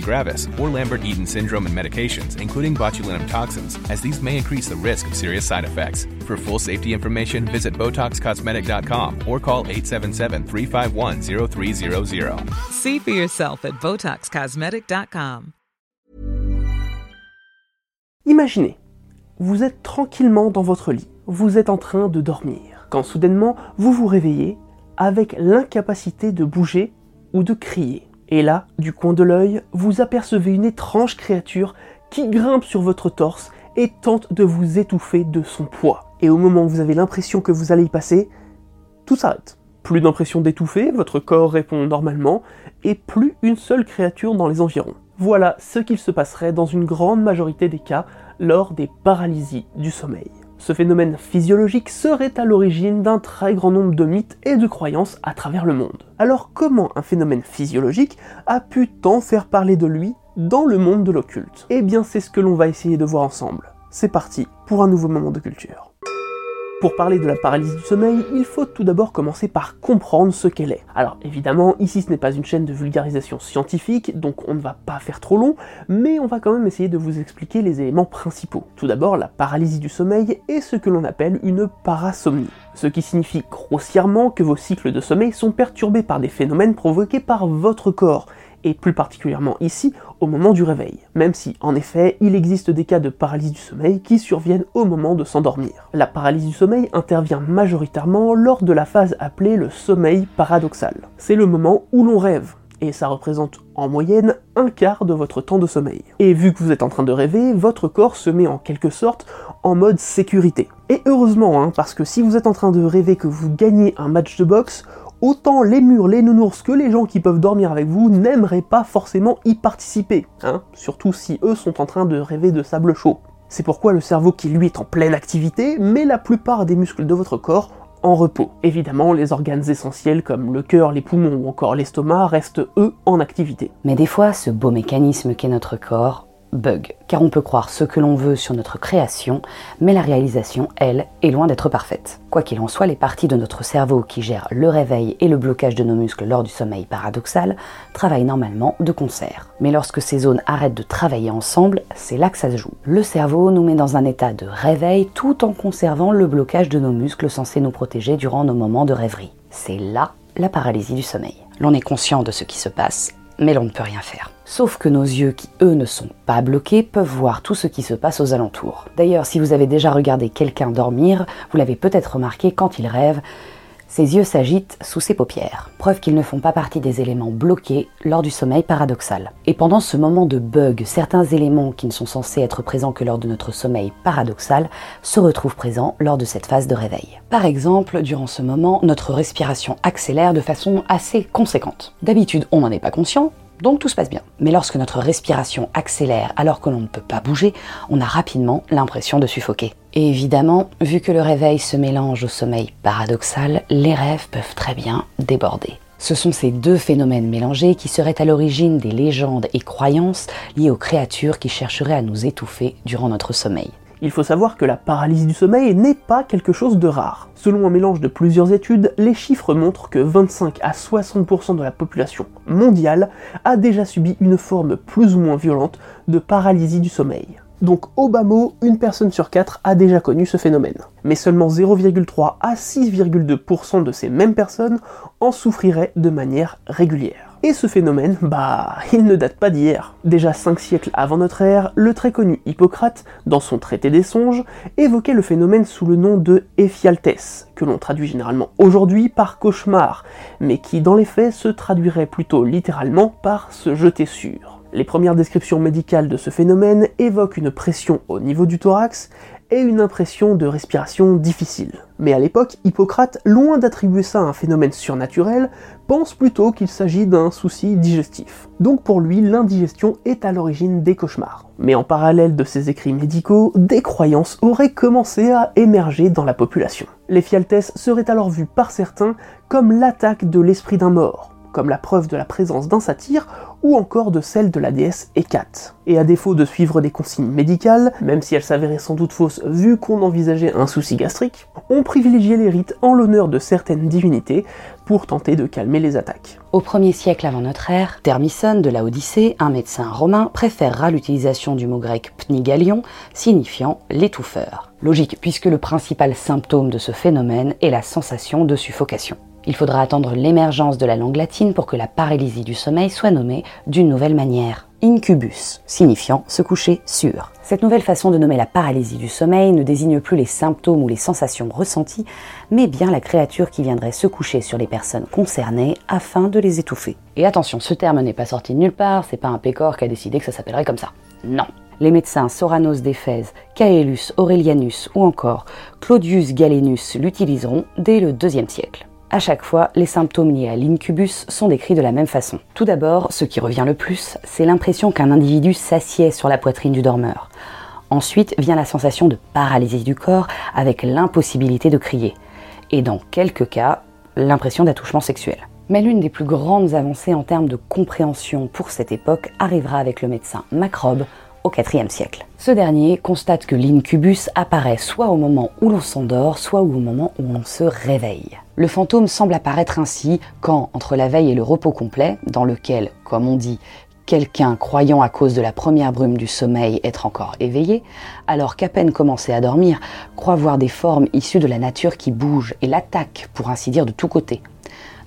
gravis, or Lambert-Eaton syndrome and medications, including botulinum toxins, as these may increase the risk of serious side effects. For full safety information, visit BotoxCosmetic.com or call 877-351-0300. See for yourself at BotoxCosmetic.com. Imaginez, vous êtes tranquillement dans votre lit, vous êtes en train de dormir, quand soudainement vous vous réveillez avec l'incapacité de bouger ou de crier. Et là, du coin de l'œil, vous apercevez une étrange créature qui grimpe sur votre torse et tente de vous étouffer de son poids. Et au moment où vous avez l'impression que vous allez y passer, tout s'arrête. Plus d'impression d'étouffer, votre corps répond normalement, et plus une seule créature dans les environs. Voilà ce qu'il se passerait dans une grande majorité des cas lors des paralysies du sommeil. Ce phénomène physiologique serait à l'origine d'un très grand nombre de mythes et de croyances à travers le monde. Alors comment un phénomène physiologique a pu tant faire parler de lui dans le monde de l'occulte? Eh bien c'est ce que l'on va essayer de voir ensemble. C'est parti pour un nouveau moment de culture. Pour parler de la paralysie du sommeil, il faut tout d'abord commencer par comprendre ce qu'elle est. Alors évidemment, ici ce n'est pas une chaîne de vulgarisation scientifique, donc on ne va pas faire trop long, mais on va quand même essayer de vous expliquer les éléments principaux. Tout d'abord, la paralysie du sommeil est ce que l'on appelle une parasomnie, ce qui signifie grossièrement que vos cycles de sommeil sont perturbés par des phénomènes provoqués par votre corps, et plus particulièrement ici au moment du réveil, même si en effet il existe des cas de paralysie du sommeil qui surviennent au moment de s'endormir. La paralysie du sommeil intervient majoritairement lors de la phase appelée le sommeil paradoxal. C'est le moment où l'on rêve, et ça représente en moyenne un quart de votre temps de sommeil. Et vu que vous êtes en train de rêver, votre corps se met en quelque sorte en mode sécurité. Et heureusement, hein, parce que si vous êtes en train de rêver que vous gagnez un match de boxe, autant les murs, les nounours que les gens qui peuvent dormir avec vous n'aimeraient pas forcément y participer, hein, surtout si eux sont en train de rêver de sable chaud. C'est pourquoi le cerveau qui lui est en pleine activité met la plupart des muscles de votre corps en repos. Évidemment, les organes essentiels comme le cœur, les poumons ou encore l'estomac restent eux en activité. Mais des fois, ce beau mécanisme qu'est notre corps car on peut croire ce que l'on veut sur notre création, mais la réalisation, elle, est loin d'être parfaite. Quoi qu'il en soit, les parties de notre cerveau qui gèrent le réveil et le blocage de nos muscles lors du sommeil paradoxal travaillent normalement de concert. Mais lorsque ces zones arrêtent de travailler ensemble, c'est là que ça se joue. Le cerveau nous met dans un état de réveil tout en conservant le blocage de nos muscles censés nous protéger durant nos moments de rêverie. C'est là la paralysie du sommeil. L'on est conscient de ce qui se passe mais l'on ne peut rien faire. Sauf que nos yeux, qui eux ne sont pas bloqués, peuvent voir tout ce qui se passe aux alentours. D'ailleurs, si vous avez déjà regardé quelqu'un dormir, vous l'avez peut-être remarqué quand il rêve, ses yeux s'agitent sous ses paupières, preuve qu'ils ne font pas partie des éléments bloqués lors du sommeil paradoxal. Et pendant ce moment de bug, certains éléments qui ne sont censés être présents que lors de notre sommeil paradoxal se retrouvent présents lors de cette phase de réveil. Par exemple, durant ce moment, notre respiration accélère de façon assez conséquente. D'habitude, on n'en est pas conscient, donc tout se passe bien. Mais lorsque notre respiration accélère alors que l'on ne peut pas bouger, on a rapidement l'impression de suffoquer. Et évidemment, vu que le réveil se mélange au sommeil paradoxal, les rêves peuvent très bien déborder. Ce sont ces deux phénomènes mélangés qui seraient à l'origine des légendes et croyances liées aux créatures qui chercheraient à nous étouffer durant notre sommeil. Il faut savoir que la paralysie du sommeil n'est pas quelque chose de rare. Selon un mélange de plusieurs études, les chiffres montrent que 25 à 60% de la population mondiale a déjà subi une forme plus ou moins violente de paralysie du sommeil. Donc au bas mot, une personne sur quatre a déjà connu ce phénomène. Mais seulement 0,3 à 6,2% de ces mêmes personnes en souffriraient de manière régulière. Et ce phénomène, bah, il ne date pas d'hier. Déjà 5 siècles avant notre ère, le très connu Hippocrate, dans son traité des songes, évoquait le phénomène sous le nom de éphialtès, que l'on traduit généralement aujourd'hui par cauchemar, mais qui dans les faits se traduirait plutôt littéralement par se jeter sur. Les premières descriptions médicales de ce phénomène évoquent une pression au niveau du thorax et une impression de respiration difficile. Mais à l'époque, Hippocrate, loin d'attribuer ça à un phénomène surnaturel, pense plutôt qu'il s'agit d'un souci digestif. Donc pour lui, l'indigestion est à l'origine des cauchemars. Mais en parallèle de ces écrits médicaux, des croyances auraient commencé à émerger dans la population. Les fialtès seraient alors vus par certains comme l'attaque de l'esprit d'un mort, comme la preuve de la présence d'un satyre ou encore de celle de la déesse Hécate. Et à défaut de suivre des consignes médicales, même si elles s'avéraient sans doute fausses vu qu'on envisageait un souci gastrique, on privilégiait les rites en l'honneur de certaines divinités pour tenter de calmer les attaques. Au 1er siècle avant notre ère, Thermisson de la Odyssée, un médecin romain, préférera l'utilisation du mot grec pnigalion, signifiant l'étouffeur. Logique, puisque le principal symptôme de ce phénomène est la sensation de suffocation. Il faudra attendre l'émergence de la langue latine pour que la paralysie du sommeil soit nommée d'une nouvelle manière. Incubus, signifiant se coucher sur. Cette nouvelle façon de nommer la paralysie du sommeil ne désigne plus les symptômes ou les sensations ressenties, mais bien la créature qui viendrait se coucher sur les personnes concernées afin de les étouffer. Et attention, ce terme n'est pas sorti de nulle part, c'est pas un pécor qui a décidé que ça s'appellerait comme ça. Non. Les médecins Soranos d'Éphèse, Caelus Aurelianus ou encore Claudius Galenus l'utiliseront dès le IIe siècle. À chaque fois, les symptômes liés à l'incubus sont décrits de la même façon. Tout d'abord, ce qui revient le plus, c'est l'impression qu'un individu s'assied sur la poitrine du dormeur. Ensuite vient la sensation de paralysie du corps avec l'impossibilité de crier. Et dans quelques cas, l'impression d'attouchement sexuel. Mais l'une des plus grandes avancées en termes de compréhension pour cette époque arrivera avec le médecin Macrobe au IVe siècle. Ce dernier constate que l'incubus apparaît soit au moment où l'on s'endort, soit au moment où l'on se réveille. Le fantôme semble apparaître ainsi quand, entre la veille et le repos complet, dans lequel, comme on dit, quelqu'un croyant à cause de la première brume du sommeil être encore éveillé, alors qu'à peine commencé à dormir, croit voir des formes issues de la nature qui bougent et l'attaquent, pour ainsi dire, de tous côtés.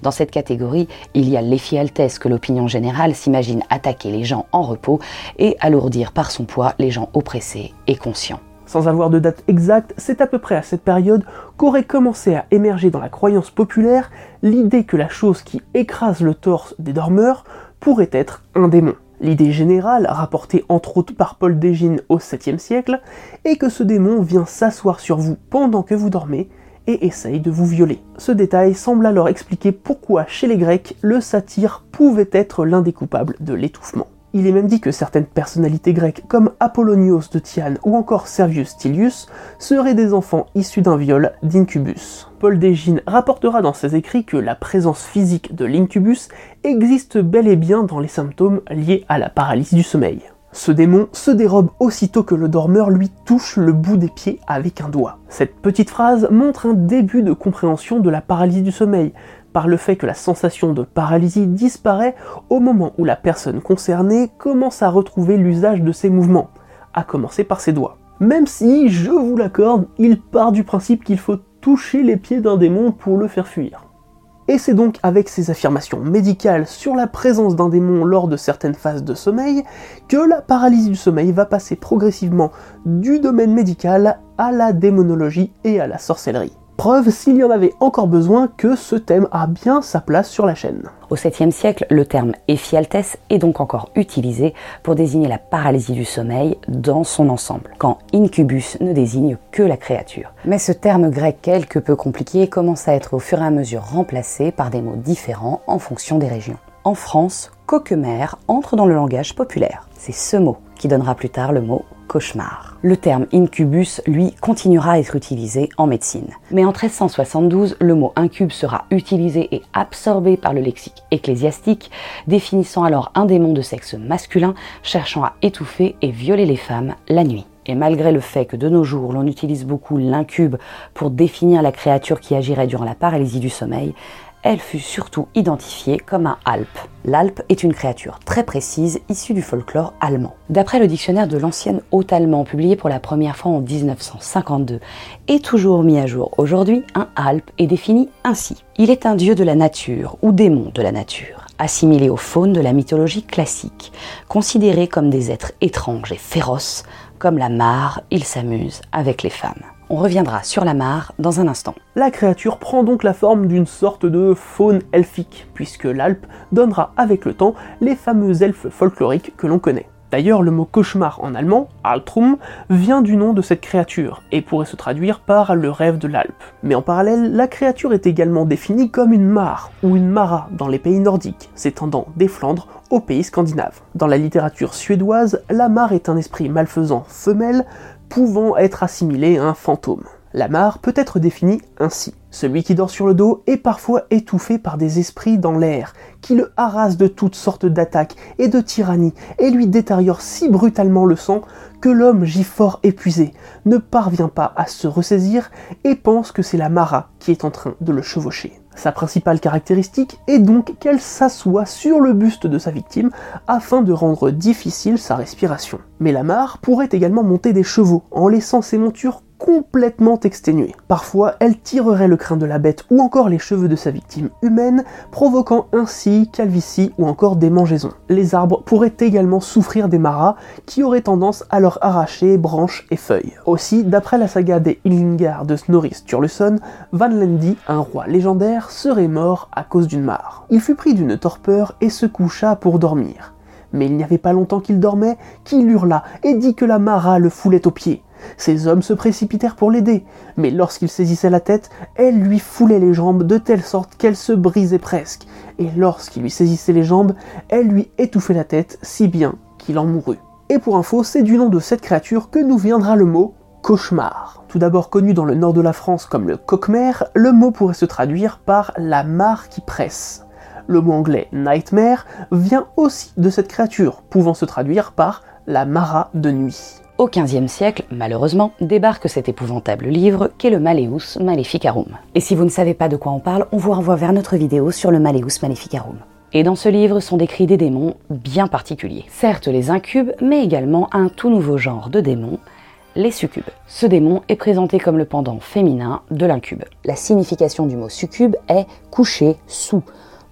Dans cette catégorie, il y a l'effialtesse que l'opinion générale s'imagine attaquer les gens en repos et alourdir par son poids les gens oppressés et conscients. Sans avoir de date exacte, c'est à peu près à cette période qu'aurait commencé à émerger dans la croyance populaire l'idée que la chose qui écrase le torse des dormeurs pourrait être un démon. L'idée générale, rapportée entre autres par Paul Dégine au 7e siècle, est que ce démon vient s'asseoir sur vous pendant que vous dormez et essaye de vous violer. Ce détail semble alors expliquer pourquoi chez les Grecs, le satyre pouvait être l'un des coupables de l'étouffement. Il est même dit que certaines personnalités grecques comme Apollonios de Tyane ou encore Servius Tilius seraient des enfants issus d'un viol d'incubus. Paul Dégine rapportera dans ses écrits que la présence physique de l'incubus existe bel et bien dans les symptômes liés à la paralysie du sommeil. Ce démon se dérobe aussitôt que le dormeur lui touche le bout des pieds avec un doigt. Cette petite phrase montre un début de compréhension de la paralysie du sommeil, par le fait que la sensation de paralysie disparaît au moment où la personne concernée commence à retrouver l'usage de ses mouvements, à commencer par ses doigts. Même si, je vous l'accorde, il part du principe qu'il faut toucher les pieds d'un démon pour le faire fuir. Et c'est donc avec ces affirmations médicales sur la présence d'un démon lors de certaines phases de sommeil que la paralysie du sommeil va passer progressivement du domaine médical à la démonologie et à la sorcellerie. Preuve, s'il y en avait encore besoin, que ce thème a bien sa place sur la chaîne. Au 7e siècle, le terme éphialtès est donc encore utilisé pour désigner la paralysie du sommeil dans son ensemble, quand incubus ne désigne que la créature. Mais ce terme grec quelque peu compliqué commence à être au fur et à mesure remplacé par des mots différents en fonction des régions. En France, coquemer entre dans le langage populaire. C'est ce mot qui donnera plus tard le mot cauchemar. Le terme incubus, lui, continuera à être utilisé en médecine. Mais en 1372, le mot incube sera utilisé et absorbé par le lexique ecclésiastique, définissant alors un démon de sexe masculin cherchant à étouffer et violer les femmes la nuit. Et malgré le fait que de nos jours l'on utilise beaucoup l'incube pour définir la créature qui agirait durant la paralysie du sommeil, elle fut surtout identifiée comme un alpe. L'alpe est une créature très précise issue du folklore allemand. D'après le dictionnaire de l'ancienne haute allemand publié pour la première fois en 1952 et toujours mis à jour aujourd'hui, un alpe est défini ainsi. Il est un dieu de la nature ou démon de la nature, assimilé aux faunes de la mythologie classique, considéré comme des êtres étranges et féroces, comme la mare, il s'amuse avec les femmes. On reviendra sur la mare dans un instant. La créature prend donc la forme d'une sorte de faune elfique, puisque l'Alpe donnera avec le temps les fameux elfes folkloriques que l'on connaît. D'ailleurs, le mot cauchemar en allemand, Altrum, vient du nom de cette créature et pourrait se traduire par le rêve de l'Alpe. Mais en parallèle, la créature est également définie comme une mare ou une mara dans les pays nordiques, s'étendant des Flandres aux pays scandinaves. Dans la littérature suédoise, la mare est un esprit malfaisant femelle pouvant être assimilé à un fantôme. La mare peut être définie ainsi. Celui qui dort sur le dos est parfois étouffé par des esprits dans l'air, qui le harassent de toutes sortes d'attaques et de tyrannies, et lui détériorent si brutalement le sang que l'homme gît fort épuisé, ne parvient pas à se ressaisir et pense que c'est la Mara qui est en train de le chevaucher. Sa principale caractéristique est donc qu'elle s'assoit sur le buste de sa victime afin de rendre difficile sa respiration. Mais la mare pourrait également monter des chevaux en laissant ses montures complètement exténuée. Parfois, elle tirerait le crin de la bête ou encore les cheveux de sa victime humaine, provoquant ainsi calvitie ou encore démangeaison. Les arbres pourraient également souffrir des maras qui auraient tendance à leur arracher branches et feuilles. Aussi, d'après la saga des Illingar de Snorri Sturluson, Vanlendi, un roi légendaire, serait mort à cause d'une mare. Il fut pris d'une torpeur et se coucha pour dormir. Mais il n'y avait pas longtemps qu'il dormait qu'il hurla et dit que la Mara le foulait aux pieds. Ces hommes se précipitèrent pour l'aider, mais lorsqu'il saisissait la tête, elle lui foulait les jambes de telle sorte qu'elle se brisait presque, et lorsqu'il lui saisissait les jambes, elle lui étouffait la tête si bien qu'il en mourut. Et pour info, c'est du nom de cette créature que nous viendra le mot cauchemar. Tout d'abord connu dans le nord de la France comme le coquemare, le mot pourrait se traduire par la mare qui presse. Le mot anglais nightmare vient aussi de cette créature, pouvant se traduire par la mara de nuit. Au XVe siècle, malheureusement, débarque cet épouvantable livre qu'est le Maleus Maleficarum. Et si vous ne savez pas de quoi on parle, on vous renvoie vers notre vidéo sur le Maleus Maleficarum. Et dans ce livre sont décrits des démons bien particuliers. Certes les incubes, mais également un tout nouveau genre de démons, les succubes. Ce démon est présenté comme le pendant féminin de l'incube. La signification du mot succube est coucher sous,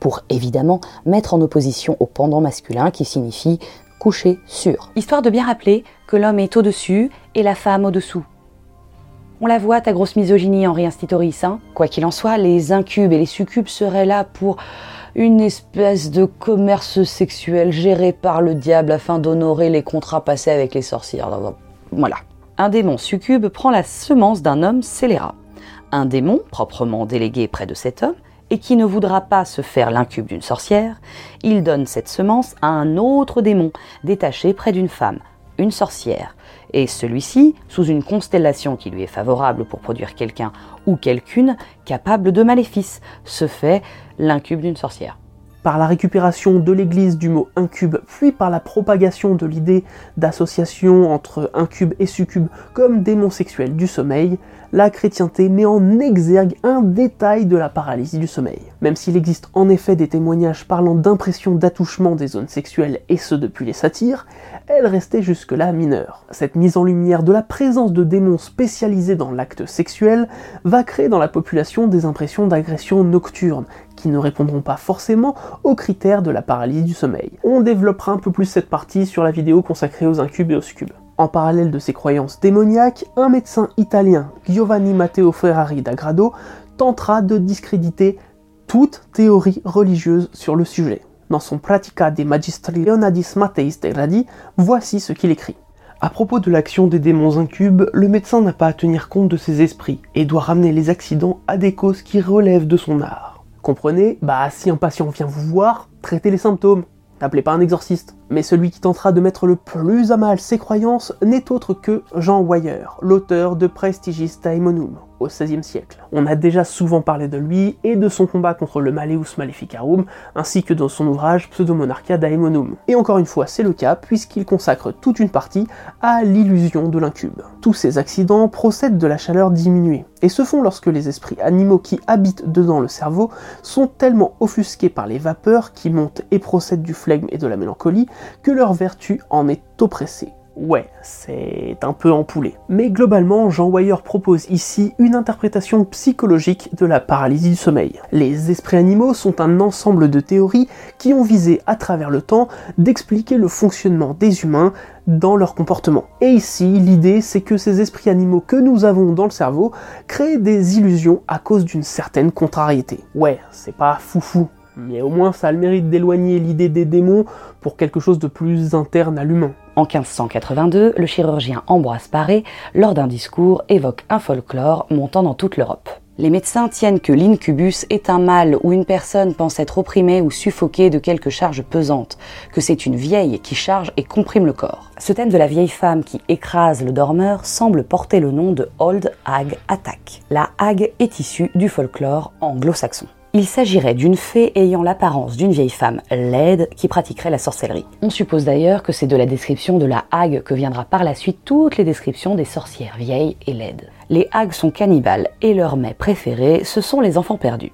pour évidemment mettre en opposition au pendant masculin qui signifie coucher sur. Histoire de bien rappeler que l'homme est au-dessus et la femme au-dessous. On la voit, ta grosse misogynie, Henri Institoris. Hein Quoi qu'il en soit, les incubes et les succubes seraient là pour une espèce de commerce sexuel géré par le diable afin d'honorer les contrats passés avec les sorcières. Voilà. Un démon succube prend la semence d'un homme scélérat. Un démon, proprement délégué près de cet homme, et qui ne voudra pas se faire l'incube d'une sorcière, il donne cette semence à un autre démon détaché près d'une femme, une sorcière, et celui-ci, sous une constellation qui lui est favorable pour produire quelqu'un ou quelqu'une capable de maléfice, se fait l'incube d'une sorcière. Par la récupération de l'église du mot incube, puis par la propagation de l'idée d'association entre incube et succube comme démon sexuel du sommeil, la chrétienté met en exergue un détail de la paralysie du sommeil. Même s'il existe en effet des témoignages parlant d'impression d'attouchement des zones sexuelles, et ce depuis les satires, elle restait jusque-là mineure. Cette mise en lumière de la présence de démons spécialisés dans l'acte sexuel va créer dans la population des impressions d'agression nocturne, qui ne répondront pas forcément aux critères de la paralysie du sommeil. On développera un peu plus cette partie sur la vidéo consacrée aux incubes et aux succubes. En parallèle de ces croyances démoniaques, un médecin italien, Giovanni Matteo Ferrari d'Agrado, tentera de discréditer toute théorie religieuse sur le sujet. Dans son Pratica de Magistri Leonadis Matteis de Gradi, voici ce qu'il écrit. À propos de l'action des démons incubes, le médecin n'a pas à tenir compte de ses esprits et doit ramener les accidents à des causes qui relèvent de son art. Comprenez? Bah si un patient vient vous voir, traitez les symptômes, N'appelez pas un exorciste. Mais celui qui tentera de mettre le plus à mal ses croyances n'est autre que Jean Weyer, l'auteur de Prestigiis Daemonum au XVIe siècle. On a déjà souvent parlé de lui et de son combat contre le Maleus Maleficarum, ainsi que dans son ouvrage Pseudomonarchia Daemonum. Et encore une fois, c'est le cas puisqu'il consacre toute une partie à l'illusion de l'incube. Tous ces accidents procèdent de la chaleur diminuée, et se font lorsque les esprits animaux qui habitent dedans le cerveau sont tellement offusqués par les vapeurs qui montent et procèdent du flegme et de la mélancolie que leur vertu en est oppressée Ouais, c'est un peu empoulé. Mais globalement, Jean Weyer propose ici une interprétation psychologique de la paralysie du sommeil. Les esprits animaux sont un ensemble de théories qui ont visé à travers le temps d'expliquer le fonctionnement des humains dans leur comportement. Et ici, l'idée c'est que ces esprits animaux que nous avons dans le cerveau créent des illusions à cause d'une certaine contrariété. Ouais, c'est pas foufou, mais au moins ça a le mérite d'éloigner l'idée des démons pour quelque chose de plus interne à l'humain. En 1582, le chirurgien Ambroise Paré, lors d'un discours, évoque un folklore montant dans toute l'Europe. Les médecins tiennent que l'incubus est un mal où une personne pense être opprimée ou suffoquée de quelque charge pesante, que c'est une vieille qui charge et comprime le corps. Ce thème de la vieille femme qui écrase le dormeur semble porter le nom de Old Hag Attack. La hag est issue du folklore anglo-saxon. Il s'agirait d'une fée ayant l'apparence d'une vieille femme laide qui pratiquerait la sorcellerie. On suppose d'ailleurs que c'est de la description de la hague que viendra par la suite toutes les descriptions des sorcières vieilles et laides. Les hagues sont cannibales et leur mets préféré, ce sont les enfants perdus.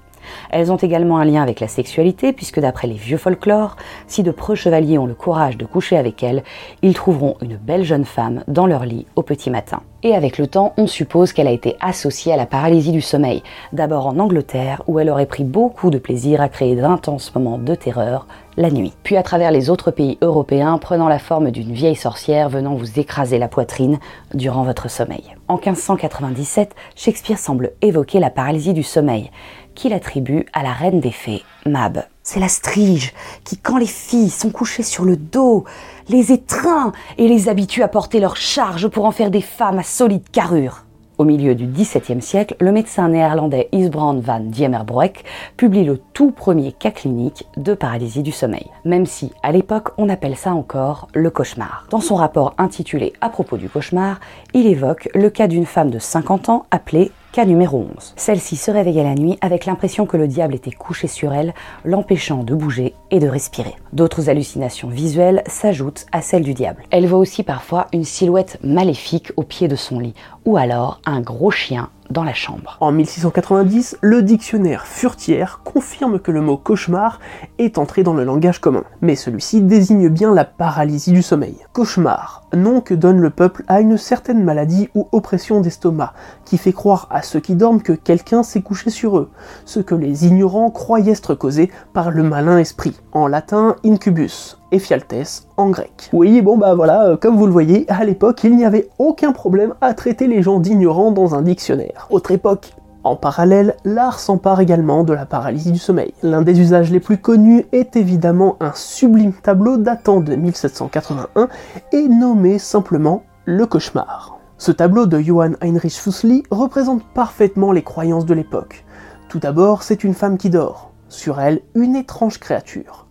Elles ont également un lien avec la sexualité, puisque d'après les vieux folklores, si de preux chevaliers ont le courage de coucher avec elles, ils trouveront une belle jeune femme dans leur lit au petit matin. Et avec le temps, on suppose qu'elle a été associée à la paralysie du sommeil, d'abord en Angleterre, où elle aurait pris beaucoup de plaisir à créer d'intenses moments de terreur la nuit, puis à travers les autres pays européens prenant la forme d'une vieille sorcière venant vous écraser la poitrine durant votre sommeil. En 1597, Shakespeare semble évoquer la paralysie du sommeil, qu'il attribue à la reine des fées, Mab. C'est la strige qui, quand les filles sont couchées sur le dos, les étreint et les habitue à porter leur charge pour en faire des femmes à solide carrure. Au milieu du XVIIe siècle, le médecin néerlandais Isbrand van Diemerbroek publie le tout premier cas clinique de paralysie du sommeil, même si à l'époque on appelle ça encore le cauchemar. Dans son rapport intitulé À propos du cauchemar, il évoque le cas d'une femme de 50 ans appelée Cas numéro 11. Celle-ci se réveillait la nuit avec l'impression que le diable était couché sur elle, l'empêchant de bouger et de respirer. D'autres hallucinations visuelles s'ajoutent à celles du diable. Elle voit aussi parfois une silhouette maléfique au pied de son lit, ou alors un gros chien dans la chambre. En 1690, le dictionnaire Furtière confirme que le mot cauchemar est entré dans le langage commun, mais celui-ci désigne bien la paralysie du sommeil. Cauchemar, nom que donne le peuple à une certaine maladie ou oppression d'estomac, qui fait croire à ceux qui dorment que quelqu'un s'est couché sur eux, ce que les ignorants croyaient être causé par le malin esprit. En latin, incubus, Ephialtes en grec. Oui, bon bah voilà, euh, comme vous le voyez, à l'époque, il n'y avait aucun problème à traiter les gens d'ignorants dans un dictionnaire. Autre époque, en parallèle, l'art s'empare également de la paralysie du sommeil. L'un des usages les plus connus est évidemment un sublime tableau datant de 1781 et nommé simplement Le Cauchemar. Ce tableau de Johann Heinrich Fussli représente parfaitement les croyances de l'époque. Tout d'abord, c'est une femme qui dort. Sur elle, une étrange créature.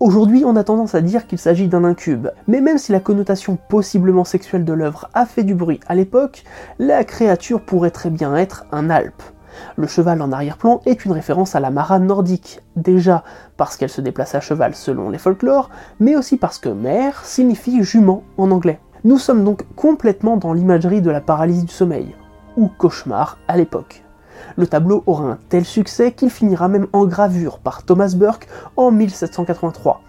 Aujourd'hui, on a tendance à dire qu'il s'agit d'un incube, mais même si la connotation possiblement sexuelle de l'œuvre a fait du bruit à l'époque, la créature pourrait très bien être un alpe. Le cheval en arrière-plan est une référence à la mara nordique, déjà parce qu'elle se déplace à cheval selon les folklores, mais aussi parce que mère signifie jument en anglais. Nous sommes donc complètement dans l'imagerie de la paralysie du sommeil, ou cauchemar à l'époque. Le tableau aura un tel succès qu'il finira même en gravure par Thomas Burke en 1783,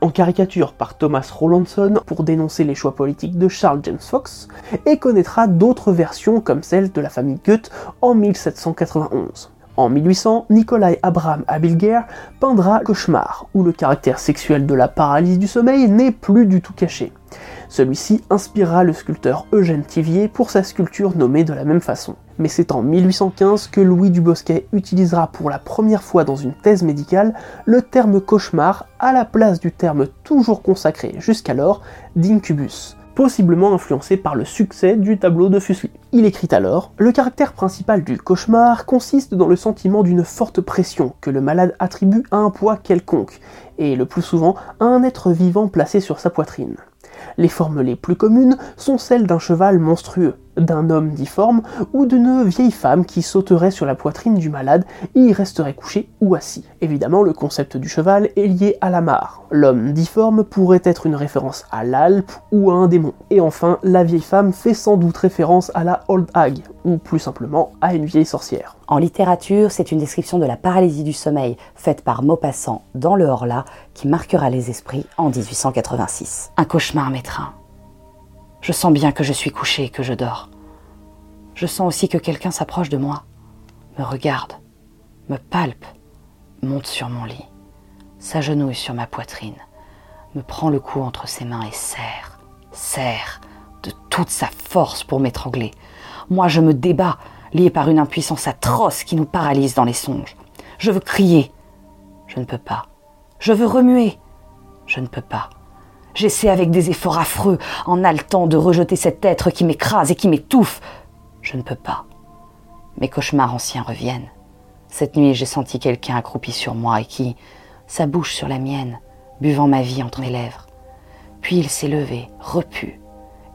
en caricature par Thomas Rowlandson pour dénoncer les choix politiques de Charles James Fox, et connaîtra d'autres versions comme celle de la famille Goethe en 1791. En 1800, Nikolai Abraham Abilger peindra Cauchemar, où le caractère sexuel de la paralysie du sommeil n'est plus du tout caché. Celui-ci inspirera le sculpteur Eugène Thivier pour sa sculpture nommée de la même façon. Mais c'est en 1815 que Louis Dubosquet utilisera pour la première fois dans une thèse médicale le terme cauchemar à la place du terme toujours consacré jusqu'alors d'incubus possiblement influencé par le succès du tableau de Fuseli. Il écrit alors Le caractère principal du cauchemar consiste dans le sentiment d'une forte pression que le malade attribue à un poids quelconque, et le plus souvent à un être vivant placé sur sa poitrine. Les formes les plus communes sont celles d'un cheval monstrueux, d'un homme difforme ou d'une vieille femme qui sauterait sur la poitrine du malade et y resterait couché ou assis. Évidemment, le concept du cheval est lié à la mare. L'homme difforme pourrait être une référence à l'Alpe ou à un démon. Et enfin, la vieille femme fait sans doute référence à la Old Hag, ou plus simplement à une vieille sorcière. En littérature, c'est une description de la paralysie du sommeil faite par Maupassant dans le Horla qui marquera les esprits en 1886. Un cauchemar, maître. Je sens bien que je suis couché et que je dors. Je sens aussi que quelqu'un s'approche de moi, me regarde, me palpe, monte sur mon lit, s'agenouille sur ma poitrine, me prend le cou entre ses mains et serre, serre de toute sa force pour m'étrangler. Moi, je me débats, lié par une impuissance atroce qui nous paralyse dans les songes. Je veux crier. Je ne peux pas. Je veux remuer. Je ne peux pas. J'essaie avec des efforts affreux, en haletant, de rejeter cet être qui m'écrase et qui m'étouffe. Je ne peux pas. Mes cauchemars anciens reviennent. Cette nuit, j'ai senti quelqu'un accroupi sur moi et qui, sa bouche sur la mienne, buvant ma vie entre mes lèvres. Puis il s'est levé, repu,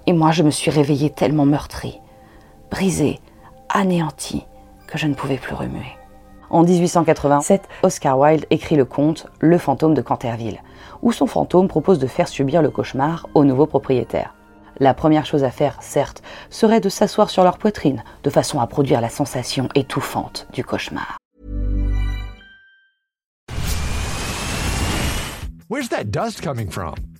et moi je me suis réveillée tellement meurtrie, brisée, anéantie, que je ne pouvais plus remuer. En 1887, Oscar Wilde écrit le conte Le fantôme de Canterville, où son fantôme propose de faire subir le cauchemar au nouveau propriétaire. La première chose à faire, certes, serait de s'asseoir sur leur poitrine, de façon à produire la sensation étouffante du cauchemar.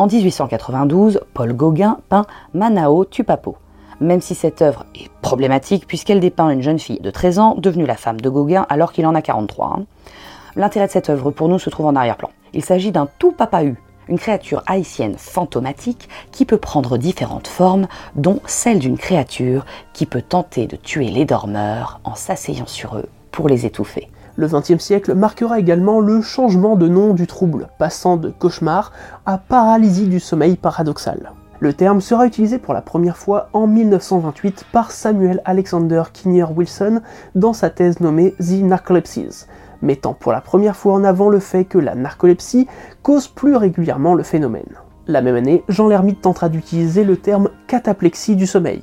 En 1892, Paul Gauguin peint Manao Tupapo. Même si cette œuvre est problématique puisqu'elle dépeint une jeune fille de 13 ans devenue la femme de Gauguin alors qu'il en a 43. hein. L'intérêt de cette œuvre pour nous se trouve en arrière-plan. Il s'agit d'un tout papahu, une créature haïtienne fantomatique qui peut prendre différentes formes, dont celle d'une créature qui peut tenter de tuer les dormeurs en s'asseyant sur eux pour les étouffer. Le XXe siècle marquera également le changement de nom du trouble, passant de cauchemar à paralysie du sommeil paradoxal. Le terme sera utilisé pour la première fois en 1928 par Samuel Alexander Kinnear Wilson dans sa thèse nommée The Narcolepsies, mettant pour la première fois en avant le fait que la narcolepsie cause plus régulièrement le phénomène. La même année, Jean Lhermitte tentera d'utiliser le terme cataplexie du sommeil.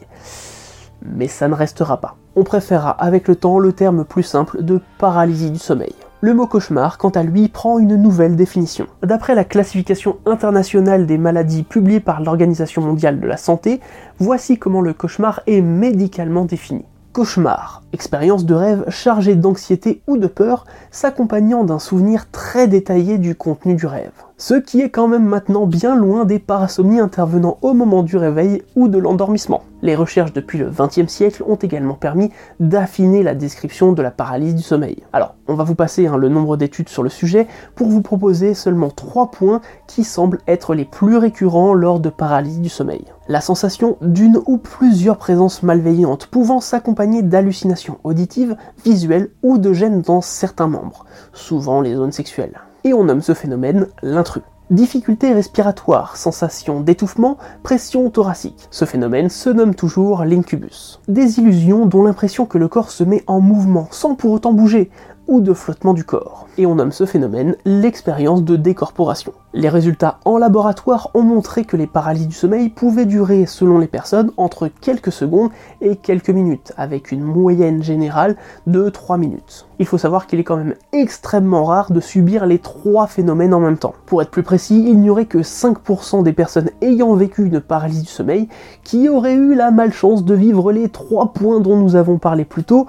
Mais ça ne restera pas. On préférera avec le temps le terme plus simple de paralysie du sommeil. Le mot cauchemar, quant à lui, prend une nouvelle définition. D'après la classification internationale des maladies publiée par l'Organisation mondiale de la santé, voici comment le cauchemar est médicalement défini. Cauchemar, expérience de rêve chargée d'anxiété ou de peur, s'accompagnant d'un souvenir très détaillé du contenu du rêve. Ce qui est quand même maintenant bien loin des parasomnies intervenant au moment du réveil ou de l'endormissement. Les recherches depuis le XXe siècle ont également permis d'affiner la description de la paralysie du sommeil. Alors, on va vous passer hein, le nombre d'études sur le sujet pour vous proposer seulement trois points qui semblent être les plus récurrents lors de paralysie du sommeil. La sensation d'une ou plusieurs présences malveillantes pouvant s'accompagner d'hallucinations auditives, visuelles ou de gêne dans certains membres, souvent les zones sexuelles. Et on nomme ce phénomène l'intrus. Difficultés respiratoires, sensation d'étouffement, pression thoracique. Ce phénomène se nomme toujours l'incubus. Des illusions dont l'impression que le corps se met en mouvement sans pour autant bouger, ou de flottement du corps. Et on nomme ce phénomène l'expérience de décorporation. Les résultats en laboratoire ont montré que les paralysies du sommeil pouvaient durer, selon les personnes, entre quelques secondes et quelques minutes, avec une moyenne générale de 3 minutes. Il faut savoir qu'il est quand même extrêmement rare de subir les trois phénomènes en même temps. Pour être plus précis, il n'y aurait que 5% des personnes ayant vécu une paralysie du sommeil qui auraient eu la malchance de vivre les trois points dont nous avons parlé plus tôt,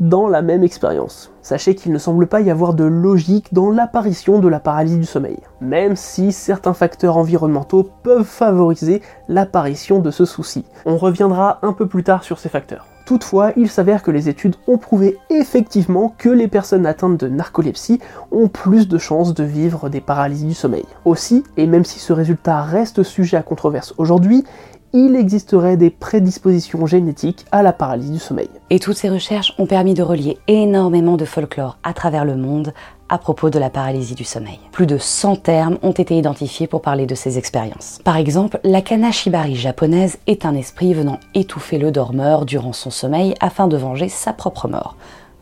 dans la même expérience. Sachez qu'il ne semble pas y avoir de logique dans l'apparition de la paralysie du sommeil, même si certains facteurs environnementaux peuvent favoriser l'apparition de ce souci. On reviendra un peu plus tard sur ces facteurs. Toutefois, il s'avère que les études ont prouvé effectivement que les personnes atteintes de narcolepsie ont plus de chances de vivre des paralysies du sommeil. Aussi, et même si ce résultat reste sujet à controverse aujourd'hui, il existerait des prédispositions génétiques à la paralysie du sommeil. Et toutes ces recherches ont permis de relier énormément de folklore à travers le monde à propos de la paralysie du sommeil. Plus de 100 termes ont été identifiés pour parler de ces expériences. Par exemple, la kanashibari japonaise est un esprit venant étouffer le dormeur durant son sommeil afin de venger sa propre mort.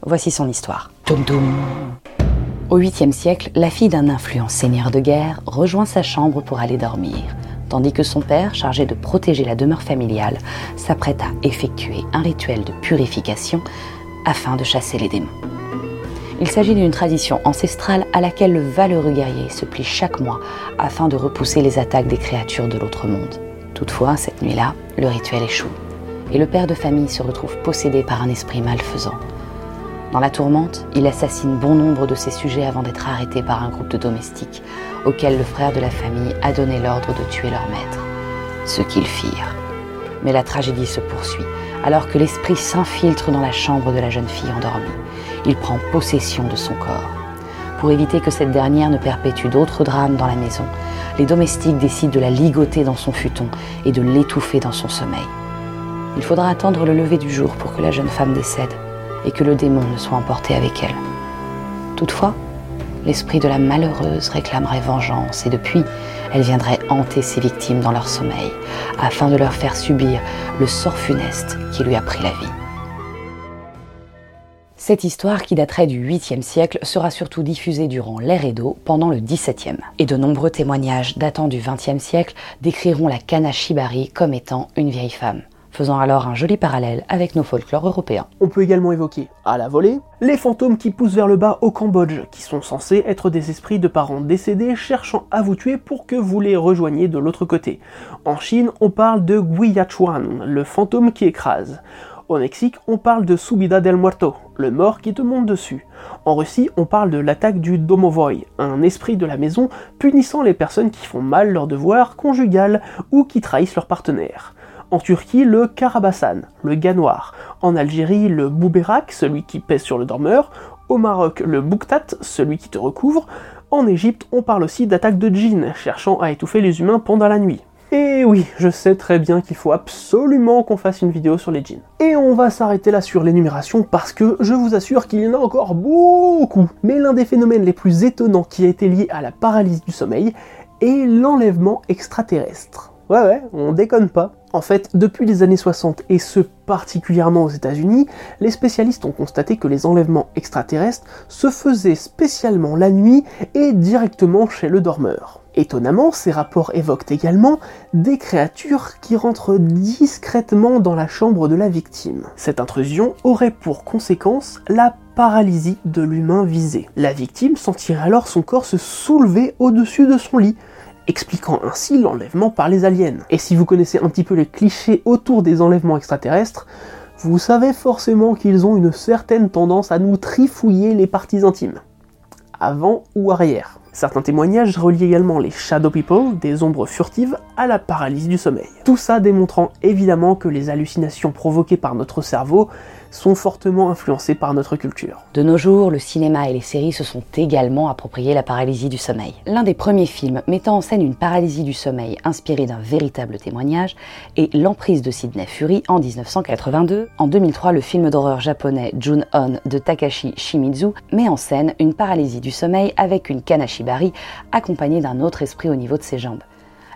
Voici son histoire. Au 8e siècle, la fille d'un influent seigneur de guerre rejoint sa chambre pour aller dormir, tandis que son père, chargé de protéger la demeure familiale, s'apprête à effectuer un rituel de purification afin de chasser les démons. Il s'agit d'une tradition ancestrale à laquelle le valeureux guerrier se plie chaque mois afin de repousser les attaques des créatures de l'autre monde. Toutefois, cette nuit-là, le rituel échoue et le père de famille se retrouve possédé par un esprit malfaisant. Dans la tourmente, il assassine bon nombre de ses sujets avant d'être arrêté par un groupe de domestiques auquel le frère de la famille a donné l'ordre de tuer leur maître. Ce qu'ils firent. Mais la tragédie se poursuit alors que l'esprit s'infiltre dans la chambre de la jeune fille endormie il prend possession de son corps. Pour éviter que cette dernière ne perpétue d'autres drames dans la maison, les domestiques décident de la ligoter dans son futon et de l'étouffer dans son sommeil. Il faudra attendre le lever du jour pour que la jeune femme décède et que le démon ne soit emporté avec elle. Toutefois, l'esprit de la malheureuse réclamerait vengeance et depuis, elle viendrait hanter ses victimes dans leur sommeil afin de leur faire subir le sort funeste qui lui a pris la vie. Cette histoire, qui daterait du 8e siècle, sera surtout diffusée durant l'ère Edo pendant le 17e. Et de nombreux témoignages datant du 20e siècle décriront la Kanashibari comme étant une vieille femme faisant alors un joli parallèle avec nos folklores européens. On peut également évoquer, à la volée, les fantômes qui poussent vers le bas au Cambodge, qui sont censés être des esprits de parents décédés cherchant à vous tuer pour que vous les rejoigniez de l'autre côté. En Chine, on parle de Guiyachuan, le fantôme qui écrase. Au Mexique, on parle de Subida del Muerto, le mort qui te monte dessus. En Russie, on parle de l'attaque du Domovoy, un esprit de la maison punissant les personnes qui font mal leur devoir conjugal ou qui trahissent leur partenaire. En Turquie, le Karabasan, le gars. En Algérie, le Bouberak, celui qui pèse sur le dormeur. Au Maroc, le Bouktat, celui qui te recouvre. En Égypte, on parle aussi d'attaque de djinns, cherchant à étouffer les humains pendant la nuit. Et oui, je sais très bien qu'il faut absolument qu'on fasse une vidéo sur les jeans. Et on va s'arrêter là sur l'énumération parce que je vous assure qu'il y en a encore beaucoup. Mais l'un des phénomènes les plus étonnants qui a été lié à la paralysie du sommeil est l'enlèvement extraterrestre. Ouais ouais, on déconne pas. En fait, depuis les années 60, et ce particulièrement aux États-Unis, les spécialistes ont constaté que les enlèvements extraterrestres se faisaient spécialement la nuit et directement chez le dormeur. Étonnamment, ces rapports évoquent également des créatures qui rentrent discrètement dans la chambre de la victime. Cette intrusion aurait pour conséquence la paralysie de l'humain visé. La victime sentirait alors son corps se soulever au-dessus de son lit, expliquant ainsi l'enlèvement par les aliens. Et si vous connaissez un petit peu les clichés autour des enlèvements extraterrestres, vous savez forcément qu'ils ont une certaine tendance à nous trifouiller les parties intimes, avant ou arrière. Certains témoignages relient également les Shadow People, des ombres furtives, à la paralysie du sommeil. Tout ça démontrant évidemment que les hallucinations provoquées par notre cerveau sont fortement influencés par notre culture. De nos jours, le cinéma et les séries se sont également appropriés la paralysie du sommeil. L'un des premiers films mettant en scène une paralysie du sommeil inspirée d'un véritable témoignage est L'emprise de Sidney Fury en 1982. En 2003, le film d'horreur japonais Jun-On de Takashi Shimizu met en scène une paralysie du sommeil avec une kanashibari accompagnée d'un autre esprit au niveau de ses jambes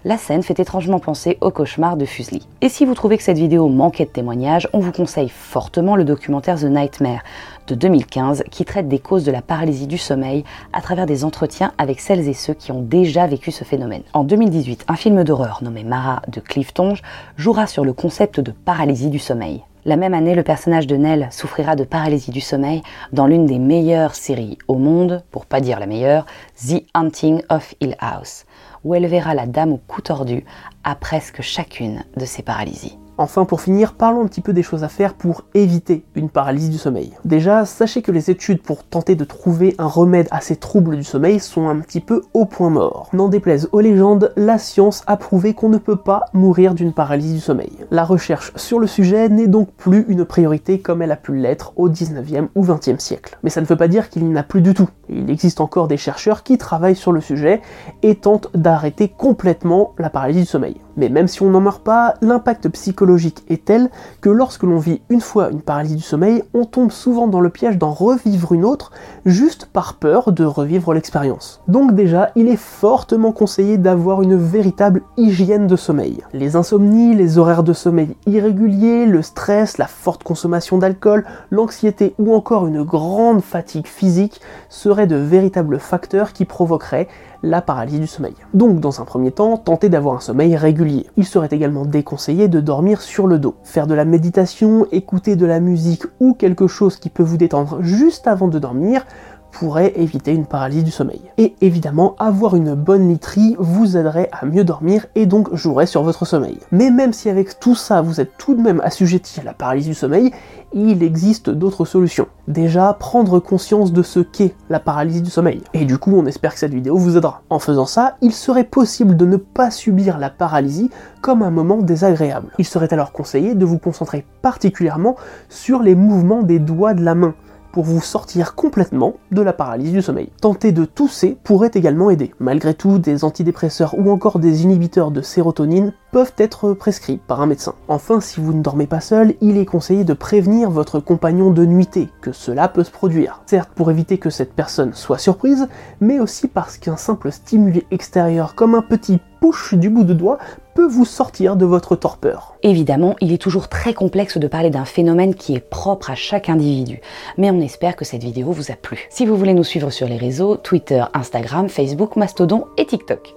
la scène fait étrangement penser au cauchemar de Fuseli. Et si vous trouvez que cette vidéo manquait de témoignages, on vous conseille fortement le documentaire The Nightmare de 2015 qui traite des causes de la paralysie du sommeil à travers des entretiens avec celles et ceux qui ont déjà vécu ce phénomène. En 2018, un film d'horreur nommé Mara de Cliff Tonge jouera sur le concept de paralysie du sommeil. La même année, le personnage de Nell souffrira de paralysie du sommeil dans l'une des meilleures séries au monde, pour pas dire la meilleure, The Hunting of Hill House où elle verra la dame au cou tordu à presque chacune de ses paralysies. Enfin, pour finir, parlons un petit peu des choses à faire pour éviter une paralysie du sommeil. Déjà, sachez que les études pour tenter de trouver un remède à ces troubles du sommeil sont un petit peu au point mort. N'en déplaise aux légendes, la science a prouvé qu'on ne peut pas mourir d'une paralysie du sommeil. La recherche sur le sujet n'est donc plus une priorité comme elle a pu l'être au 19e ou 20e siècle. Mais ça ne veut pas dire qu'il n'y en a plus du tout. Il existe encore des chercheurs qui travaillent sur le sujet et tentent d'arrêter complètement la paralysie du sommeil. Mais même si on n'en meurt pas, l'impact psychologique est tel que lorsque l'on vit une fois une paralysie du sommeil, on tombe souvent dans le piège d'en revivre une autre, juste par peur de revivre l'expérience. Donc déjà, il est fortement conseillé d'avoir une véritable hygiène de sommeil. Les insomnies, les horaires de sommeil irréguliers, le stress, la forte consommation d'alcool, l'anxiété ou encore une grande fatigue physique seraient de véritables facteurs qui provoqueraient la paralysie du sommeil. Donc dans un premier temps, tentez d'avoir un sommeil régulier. Il serait également déconseillé de dormir sur le dos. Faire de la méditation, écouter de la musique ou quelque chose qui peut vous détendre juste avant de dormir pourrait éviter une paralysie du sommeil. Et évidemment, avoir une bonne literie vous aiderait à mieux dormir et donc jouerait sur votre sommeil. Mais même si avec tout ça vous êtes tout de même assujetti à la paralysie du sommeil, il existe d'autres solutions. Déjà, prendre conscience de ce qu'est la paralysie du sommeil. Et du coup, on espère que cette vidéo vous aidera. En faisant ça, il serait possible de ne pas subir la paralysie comme un moment désagréable. Il serait alors conseillé de vous concentrer particulièrement sur les mouvements des doigts de la main pour vous sortir complètement de la paralysie du sommeil. Tenter de tousser pourrait également aider. Malgré tout, des antidépresseurs ou encore des inhibiteurs de sérotonine peuvent être prescrits par un médecin. Enfin, si vous ne dormez pas seul, il est conseillé de prévenir votre compagnon de nuitée que cela peut se produire. Certes, pour éviter que cette personne soit surprise, mais aussi parce qu'un simple stimuli extérieur comme un petit push du bout de doigt peut vous sortir de votre torpeur. Évidemment, il est toujours très complexe de parler d'un phénomène qui est propre à chaque individu, mais on espère que cette vidéo vous a plu. Si vous voulez nous suivre sur les réseaux, Twitter, Instagram, Facebook, Mastodon et TikTok.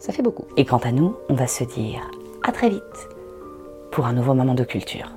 Ça fait beaucoup. Et quant à nous, on va se dire à très vite pour un nouveau moment de culture.